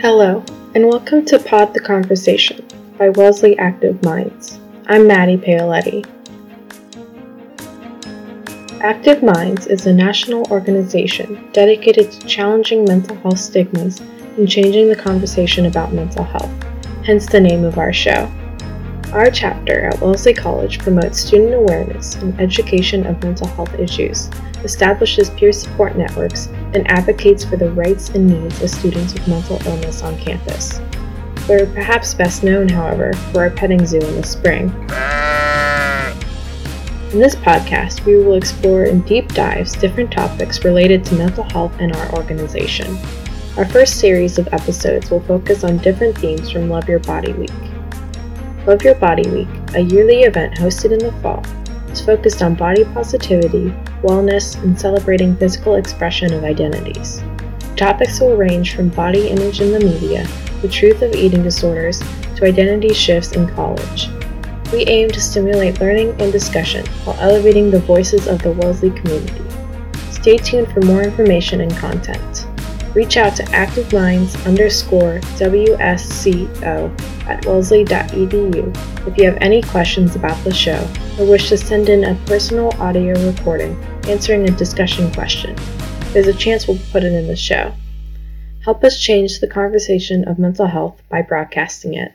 Hello, and welcome to Pod the Conversation by Wellesley Active Minds. I'm Maddie Paoletti. Active Minds is a national organization dedicated to challenging mental health stigmas and changing the conversation about mental health, hence the name of our show. Our chapter at Wellesley College promotes student awareness and education of mental health issues, establishes peer support networks, and advocates for the rights and needs of students with mental illness on campus. We're perhaps best known, however, for our petting zoo in the spring. In this podcast, we will explore in deep dives different topics related to mental health and our organization. Our first series of episodes will focus on different themes from Love Your Body Week. Love Your Body Week, a yearly event hosted in the fall, is focused on body positivity, wellness, and celebrating physical expression of identities. Topics will range from body image in the media, the truth of eating disorders, to identity shifts in college. We aim to stimulate learning and discussion while elevating the voices of the Wellesley community. Stay tuned for more information and content reach out to activeminds underscore WSCO at wellesley.edu if you have any questions about the show or wish to send in a personal audio recording answering a discussion question. There's a chance we'll put it in the show. Help us change the conversation of mental health by broadcasting it.